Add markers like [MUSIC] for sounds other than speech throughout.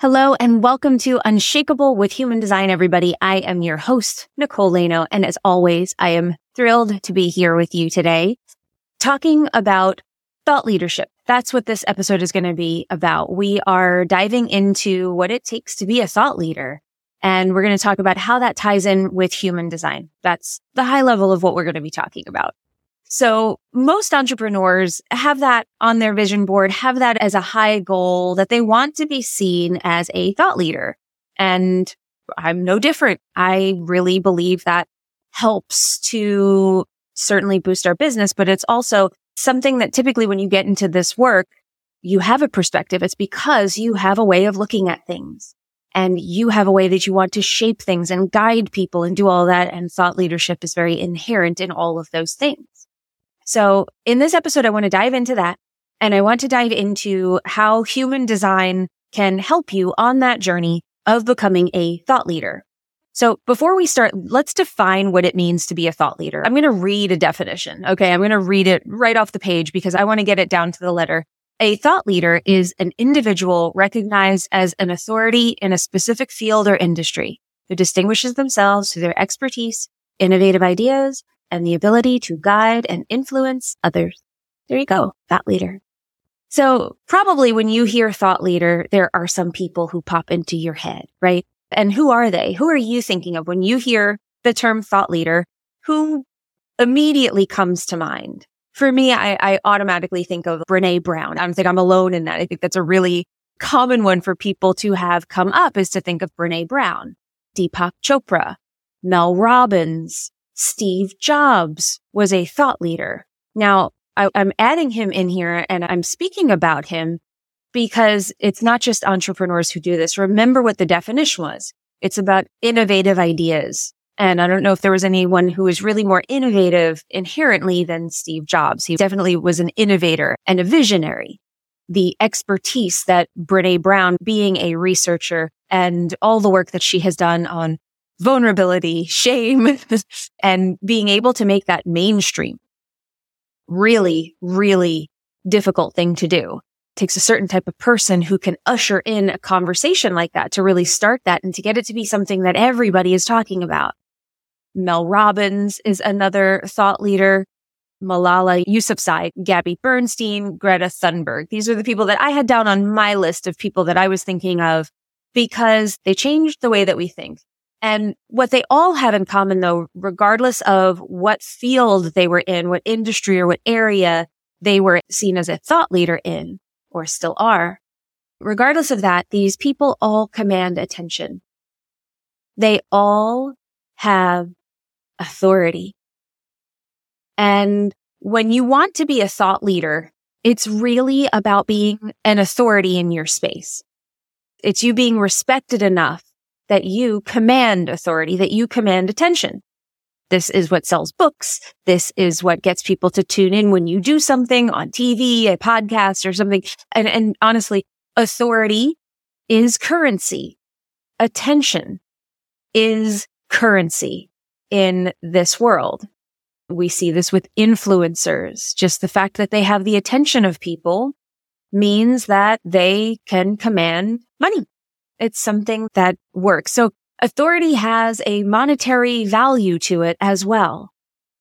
Hello and welcome to Unshakable with Human Design, everybody. I am your host, Nicole Laino. And as always, I am thrilled to be here with you today talking about thought leadership. That's what this episode is going to be about. We are diving into what it takes to be a thought leader. And we're going to talk about how that ties in with human design. That's the high level of what we're going to be talking about. So most entrepreneurs have that on their vision board, have that as a high goal that they want to be seen as a thought leader. And I'm no different. I really believe that helps to certainly boost our business, but it's also something that typically when you get into this work, you have a perspective. It's because you have a way of looking at things and you have a way that you want to shape things and guide people and do all that. And thought leadership is very inherent in all of those things. So in this episode, I want to dive into that and I want to dive into how human design can help you on that journey of becoming a thought leader. So before we start, let's define what it means to be a thought leader. I'm going to read a definition. Okay. I'm going to read it right off the page because I want to get it down to the letter. A thought leader is an individual recognized as an authority in a specific field or industry who distinguishes themselves through their expertise, innovative ideas, and the ability to guide and influence others. There you go, thought leader. So probably when you hear thought leader, there are some people who pop into your head, right? And who are they? Who are you thinking of when you hear the term thought leader? Who immediately comes to mind? For me, I, I automatically think of Brene Brown. I don't think I'm alone in that. I think that's a really common one for people to have come up is to think of Brene Brown, Deepak Chopra, Mel Robbins, Steve Jobs was a thought leader. Now I, I'm adding him in here and I'm speaking about him because it's not just entrepreneurs who do this. Remember what the definition was. It's about innovative ideas. And I don't know if there was anyone who was really more innovative inherently than Steve Jobs. He definitely was an innovator and a visionary. The expertise that Brene Brown being a researcher and all the work that she has done on vulnerability, shame, [LAUGHS] and being able to make that mainstream. Really, really difficult thing to do. It takes a certain type of person who can usher in a conversation like that to really start that and to get it to be something that everybody is talking about. Mel Robbins is another thought leader. Malala Yousafzai, Gabby Bernstein, Greta Thunberg. These are the people that I had down on my list of people that I was thinking of because they changed the way that we think. And what they all have in common though, regardless of what field they were in, what industry or what area they were seen as a thought leader in or still are, regardless of that, these people all command attention. They all have authority. And when you want to be a thought leader, it's really about being an authority in your space. It's you being respected enough that you command authority, that you command attention. This is what sells books. This is what gets people to tune in when you do something on TV, a podcast or something. And, and honestly, authority is currency. Attention is currency in this world. We see this with influencers. Just the fact that they have the attention of people means that they can command money. It's something that works. So authority has a monetary value to it as well.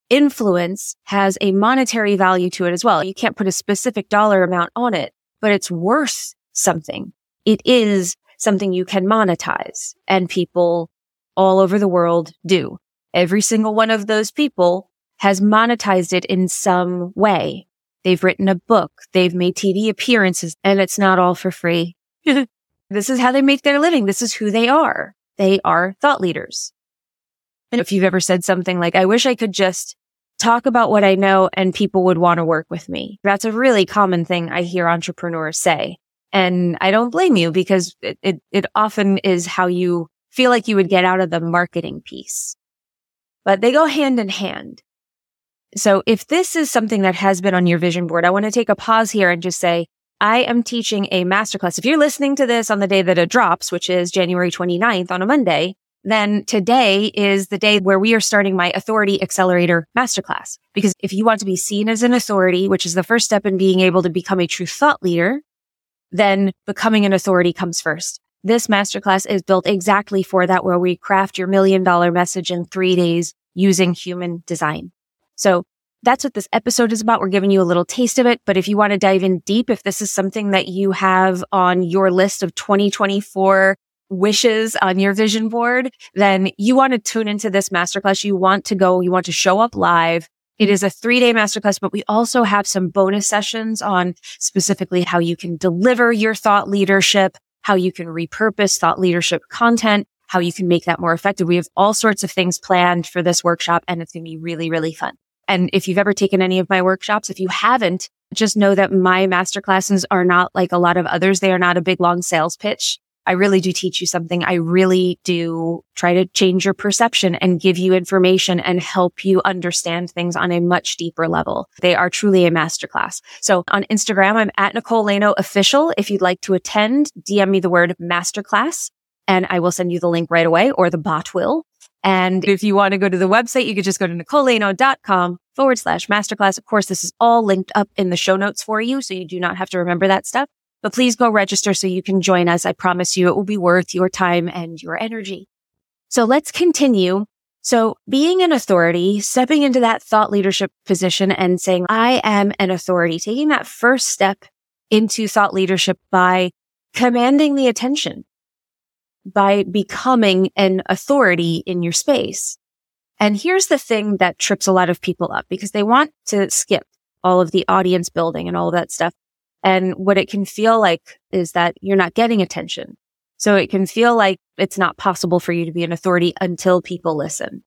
Influence has a monetary value to it as well. You can't put a specific dollar amount on it, but it's worth something. It is something you can monetize and people all over the world do. Every single one of those people has monetized it in some way. They've written a book. They've made TV appearances and it's not all for free. [LAUGHS] This is how they make their living. This is who they are. They are thought leaders. And if you've ever said something like, I wish I could just talk about what I know and people would want to work with me. That's a really common thing I hear entrepreneurs say. And I don't blame you because it, it, it often is how you feel like you would get out of the marketing piece. but they go hand in hand. So if this is something that has been on your vision board, I want to take a pause here and just say, I am teaching a masterclass. If you're listening to this on the day that it drops, which is January 29th on a Monday, then today is the day where we are starting my authority accelerator masterclass. Because if you want to be seen as an authority, which is the first step in being able to become a true thought leader, then becoming an authority comes first. This masterclass is built exactly for that, where we craft your million dollar message in three days using human design. So that's what this episode is about. We're giving you a little taste of it. But if you want to dive in deep, if this is something that you have on your list of 2024 wishes on your vision board, then you want to tune into this masterclass. You want to go, you want to show up live. It is a three day masterclass, but we also have some bonus sessions on specifically how you can deliver your thought leadership, how you can repurpose thought leadership content, how you can make that more effective. We have all sorts of things planned for this workshop and it's going to be really, really fun. And if you've ever taken any of my workshops, if you haven't, just know that my masterclasses are not like a lot of others. They are not a big long sales pitch. I really do teach you something. I really do try to change your perception and give you information and help you understand things on a much deeper level. They are truly a masterclass. So on Instagram, I'm at Nicole Laino official. If you'd like to attend, DM me the word masterclass and I will send you the link right away or the bot will. And if you want to go to the website, you could just go to nicolelaino.com forward slash masterclass. Of course, this is all linked up in the show notes for you. So you do not have to remember that stuff, but please go register so you can join us. I promise you it will be worth your time and your energy. So let's continue. So being an authority, stepping into that thought leadership position and saying, I am an authority, taking that first step into thought leadership by commanding the attention by becoming an authority in your space. And here's the thing that trips a lot of people up because they want to skip all of the audience building and all that stuff. And what it can feel like is that you're not getting attention. So it can feel like it's not possible for you to be an authority until people listen.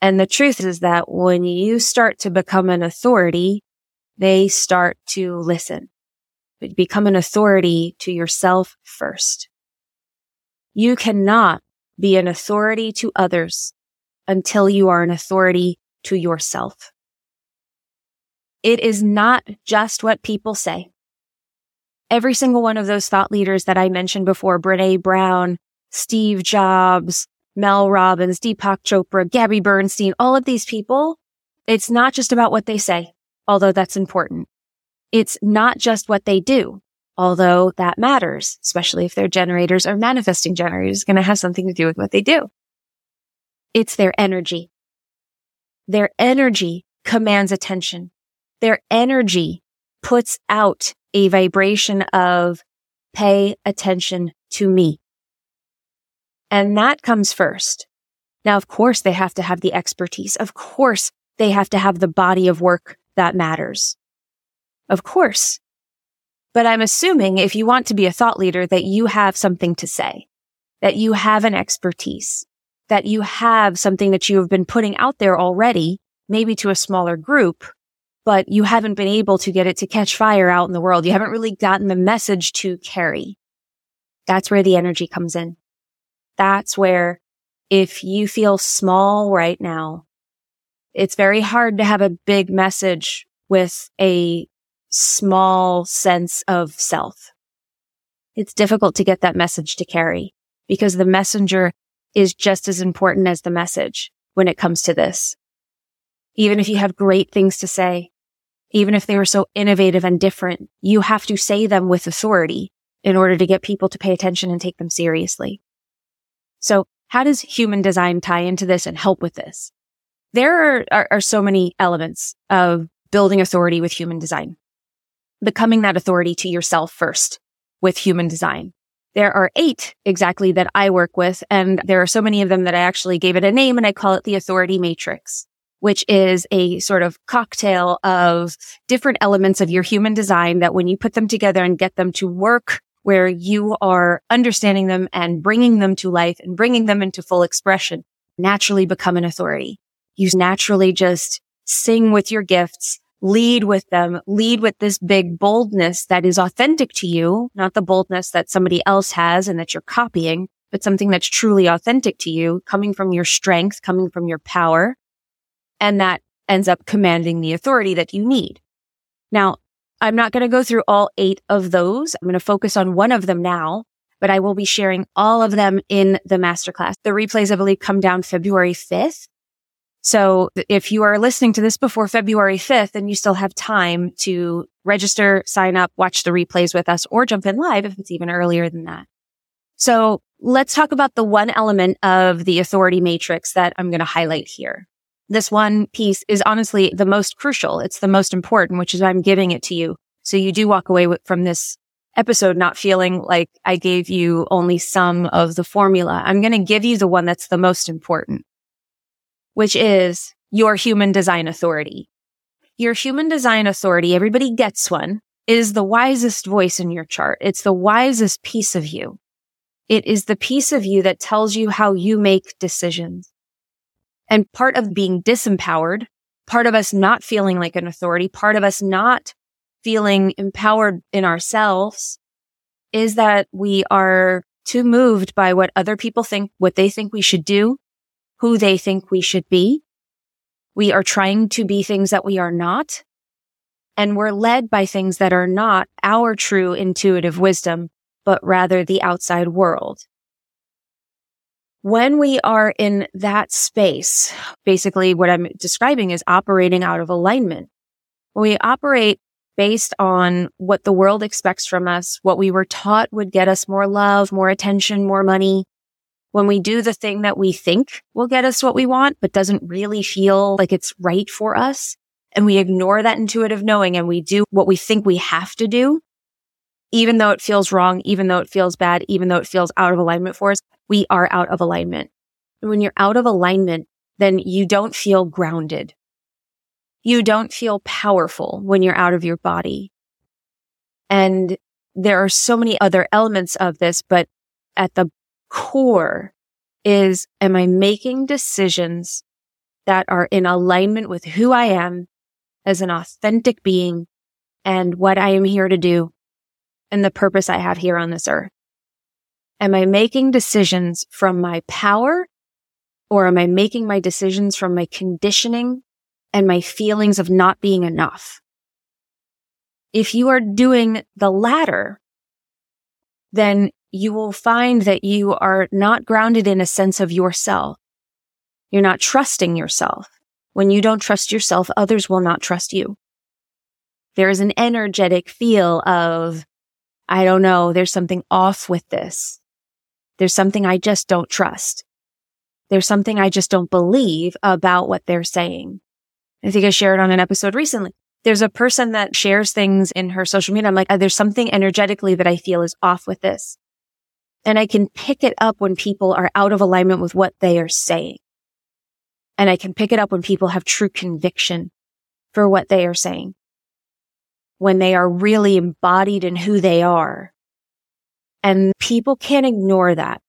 And the truth is that when you start to become an authority, they start to listen. But become an authority to yourself first. You cannot be an authority to others until you are an authority to yourself. It is not just what people say. Every single one of those thought leaders that I mentioned before, Brene Brown, Steve Jobs, Mel Robbins, Deepak Chopra, Gabby Bernstein, all of these people, it's not just about what they say, although that's important. It's not just what they do although that matters, especially if they're generators or manifesting generators, going to have something to do with what they do. It's their energy. Their energy commands attention. Their energy puts out a vibration of pay attention to me. And that comes first. Now, of course, they have to have the expertise. Of course, they have to have the body of work that matters. Of course, but I'm assuming if you want to be a thought leader that you have something to say, that you have an expertise, that you have something that you have been putting out there already, maybe to a smaller group, but you haven't been able to get it to catch fire out in the world. You haven't really gotten the message to carry. That's where the energy comes in. That's where if you feel small right now, it's very hard to have a big message with a small sense of self. It's difficult to get that message to carry because the messenger is just as important as the message when it comes to this. Even if you have great things to say, even if they were so innovative and different, you have to say them with authority in order to get people to pay attention and take them seriously. So how does human design tie into this and help with this? There are, are, are so many elements of building authority with human design becoming that authority to yourself first with human design. There are eight exactly that I work with, and there are so many of them that I actually gave it a name and I call it the authority matrix, which is a sort of cocktail of different elements of your human design that when you put them together and get them to work where you are understanding them and bringing them to life and bringing them into full expression, naturally become an authority. You naturally just sing with your gifts lead with them, lead with this big boldness that is authentic to you, not the boldness that somebody else has and that you're copying, but something that's truly authentic to you, coming from your strength, coming from your power. And that ends up commanding the authority that you need. Now, I'm not going to go through all eight of those. I'm going to focus on one of them now, but I will be sharing all of them in the masterclass. The replays, I believe, come down February 5th. So if you are listening to this before February 5th, then you still have time to register, sign up, watch the replays with us, or jump in live if it's even earlier than that. So let's talk about the one element of the authority matrix that I'm going to highlight here. This one piece is honestly the most crucial. It's the most important, which is why I'm giving it to you. So you do walk away from this episode not feeling like I gave you only some of the formula. I'm going to give you the one that's the most important, which is your human design authority. Your human design authority, everybody gets one, is the wisest voice in your chart. It's the wisest piece of you. It is the piece of you that tells you how you make decisions. And part of being disempowered, part of us not feeling like an authority, part of us not feeling empowered in ourselves is that we are too moved by what other people think, what they think we should do, who they think we should be. We are trying to be things that we are not. And we're led by things that are not our true intuitive wisdom, but rather the outside world when we are in that space, basically what I'm describing is operating out of alignment. We operate based on what the world expects from us, what we were taught would get us more love, more attention, more money. When we do the thing that we think will get us what we want, but doesn't really feel like it's right for us. And we ignore that intuitive knowing and we do what we think we have to do, even though it feels wrong, even though it feels bad, even though it feels out of alignment for us, we are out of alignment. And when you're out of alignment, then you don't feel grounded. You don't feel powerful when you're out of your body. And there are so many other elements of this, but at the core is, am I making decisions that are in alignment with who I am as an authentic being and what I am here to do and the purpose I have here on this earth? Am I making decisions from my power or am I making my decisions from my conditioning and my feelings of not being enough? If you are doing the latter, then you will find that you are not grounded in a sense of yourself. You're not trusting yourself. When you don't trust yourself, others will not trust you. There is an energetic feel of, I don't know, there's something off with this. There's something I just don't trust. There's something I just don't believe about what they're saying. I think I shared on an episode recently. There's a person that shares things in her social media. I'm like, uh, there's something energetically that I feel is off with this. And I can pick it up when people are out of alignment with what they are saying. And I can pick it up when people have true conviction for what they are saying. When they are really embodied in who they are and people can't ignore that.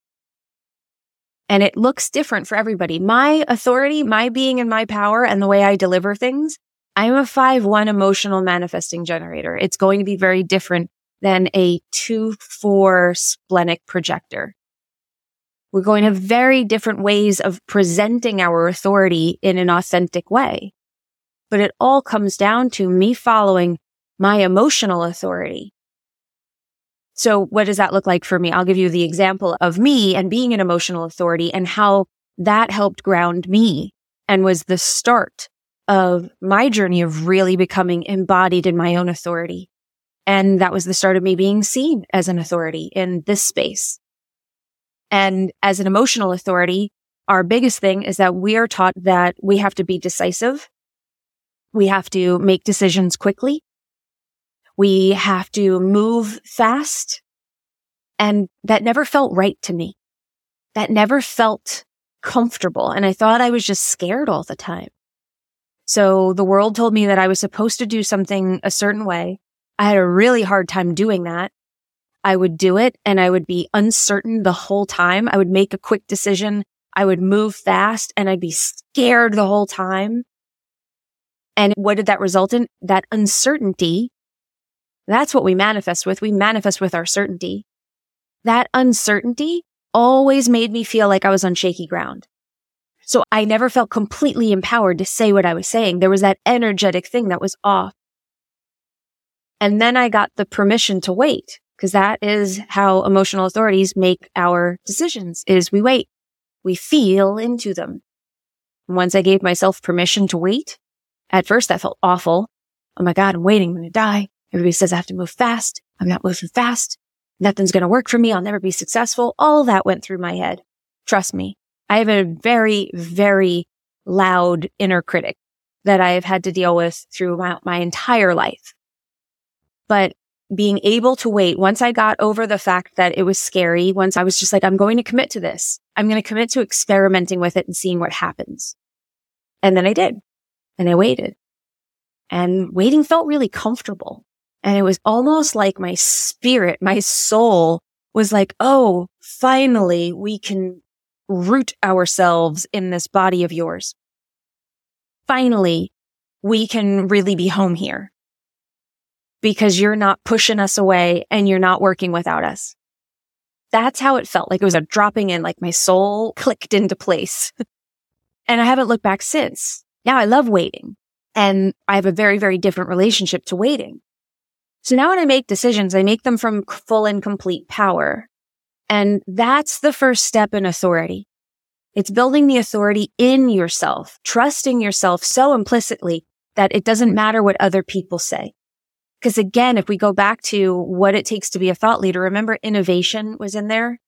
And it looks different for everybody. My authority, my being in my power and the way I deliver things, I'm a 5-1 emotional manifesting generator. It's going to be very different than a 2-4 splenic projector. We're going to have very different ways of presenting our authority in an authentic way. But it all comes down to me following my emotional authority. So what does that look like for me? I'll give you the example of me and being an emotional authority and how that helped ground me and was the start of my journey of really becoming embodied in my own authority. And that was the start of me being seen as an authority in this space. And as an emotional authority, our biggest thing is that we are taught that we have to be decisive. We have to make decisions quickly. We have to move fast. And that never felt right to me. That never felt comfortable. And I thought I was just scared all the time. So the world told me that I was supposed to do something a certain way. I had a really hard time doing that. I would do it and I would be uncertain the whole time. I would make a quick decision. I would move fast and I'd be scared the whole time. And what did that result in? That uncertainty that's what we manifest with. We manifest with our certainty. That uncertainty always made me feel like I was on shaky ground. So I never felt completely empowered to say what I was saying. There was that energetic thing that was off. And then I got the permission to wait because that is how emotional authorities make our decisions is we wait. We feel into them. once I gave myself permission to wait, at first that felt awful. Oh my God, I'm waiting. I'm going to die. Everybody says I have to move fast. I'm not moving fast. Nothing's going to work for me. I'll never be successful. All that went through my head. Trust me. I have a very, very loud inner critic that I have had to deal with throughout my entire life. But being able to wait once I got over the fact that it was scary, once I was just like, I'm going to commit to this. I'm going to commit to experimenting with it and seeing what happens. And then I did. And I waited. And waiting felt really comfortable. And it was almost like my spirit, my soul was like, Oh, finally we can root ourselves in this body of yours. Finally, we can really be home here because you're not pushing us away and you're not working without us. That's how it felt. Like it was a dropping in, like my soul [LAUGHS] clicked into place. [LAUGHS] and I haven't looked back since. Now I love waiting and I have a very, very different relationship to waiting. So now when I make decisions, I make them from full and complete power. And that's the first step in authority. It's building the authority in yourself, trusting yourself so implicitly that it doesn't matter what other people say. Because again, if we go back to what it takes to be a thought leader, remember innovation was in there.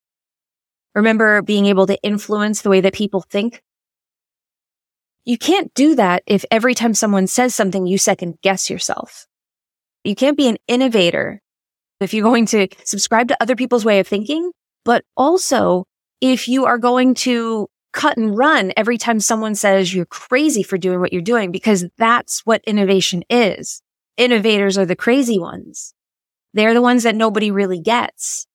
Remember being able to influence the way that people think. You can't do that if every time someone says something, you second guess yourself. You can't be an innovator if you're going to subscribe to other people's way of thinking, but also if you are going to cut and run every time someone says you're crazy for doing what you're doing, because that's what innovation is innovators are the crazy ones. They're the ones that nobody really gets.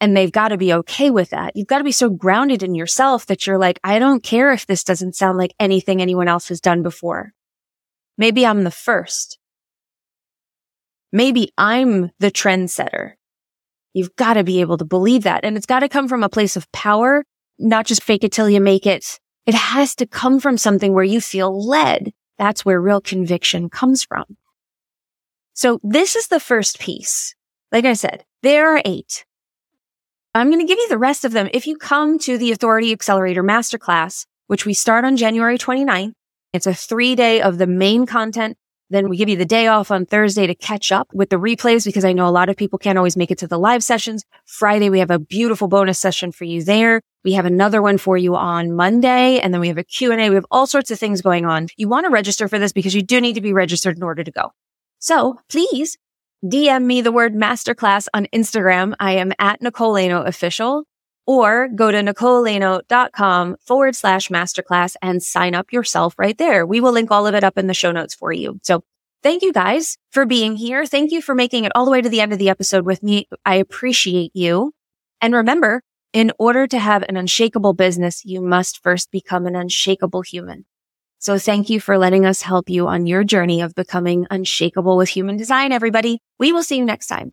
And they've got to be okay with that. You've got to be so grounded in yourself that you're like, I don't care if this doesn't sound like anything anyone else has done before. Maybe I'm the first. Maybe I'm the trendsetter. You've got to be able to believe that. And it's got to come from a place of power, not just fake it till you make it. It has to come from something where you feel led. That's where real conviction comes from. So this is the first piece. Like I said, there are eight. I'm going to give you the rest of them. If you come to the Authority Accelerator Masterclass, which we start on January 29th, it's a three day of the main content. Then we give you the day off on Thursday to catch up with the replays because I know a lot of people can't always make it to the live sessions. Friday, we have a beautiful bonus session for you there. We have another one for you on Monday and then we have a Q&A. We have all sorts of things going on. You want to register for this because you do need to be registered in order to go. So please DM me the word masterclass on Instagram. I am at Nicole official or go to nicolelaino.com forward slash masterclass and sign up yourself right there. We will link all of it up in the show notes for you. So thank you guys for being here. Thank you for making it all the way to the end of the episode with me. I appreciate you. And remember, in order to have an unshakable business, you must first become an unshakable human. So thank you for letting us help you on your journey of becoming unshakable with human design, everybody. We will see you next time.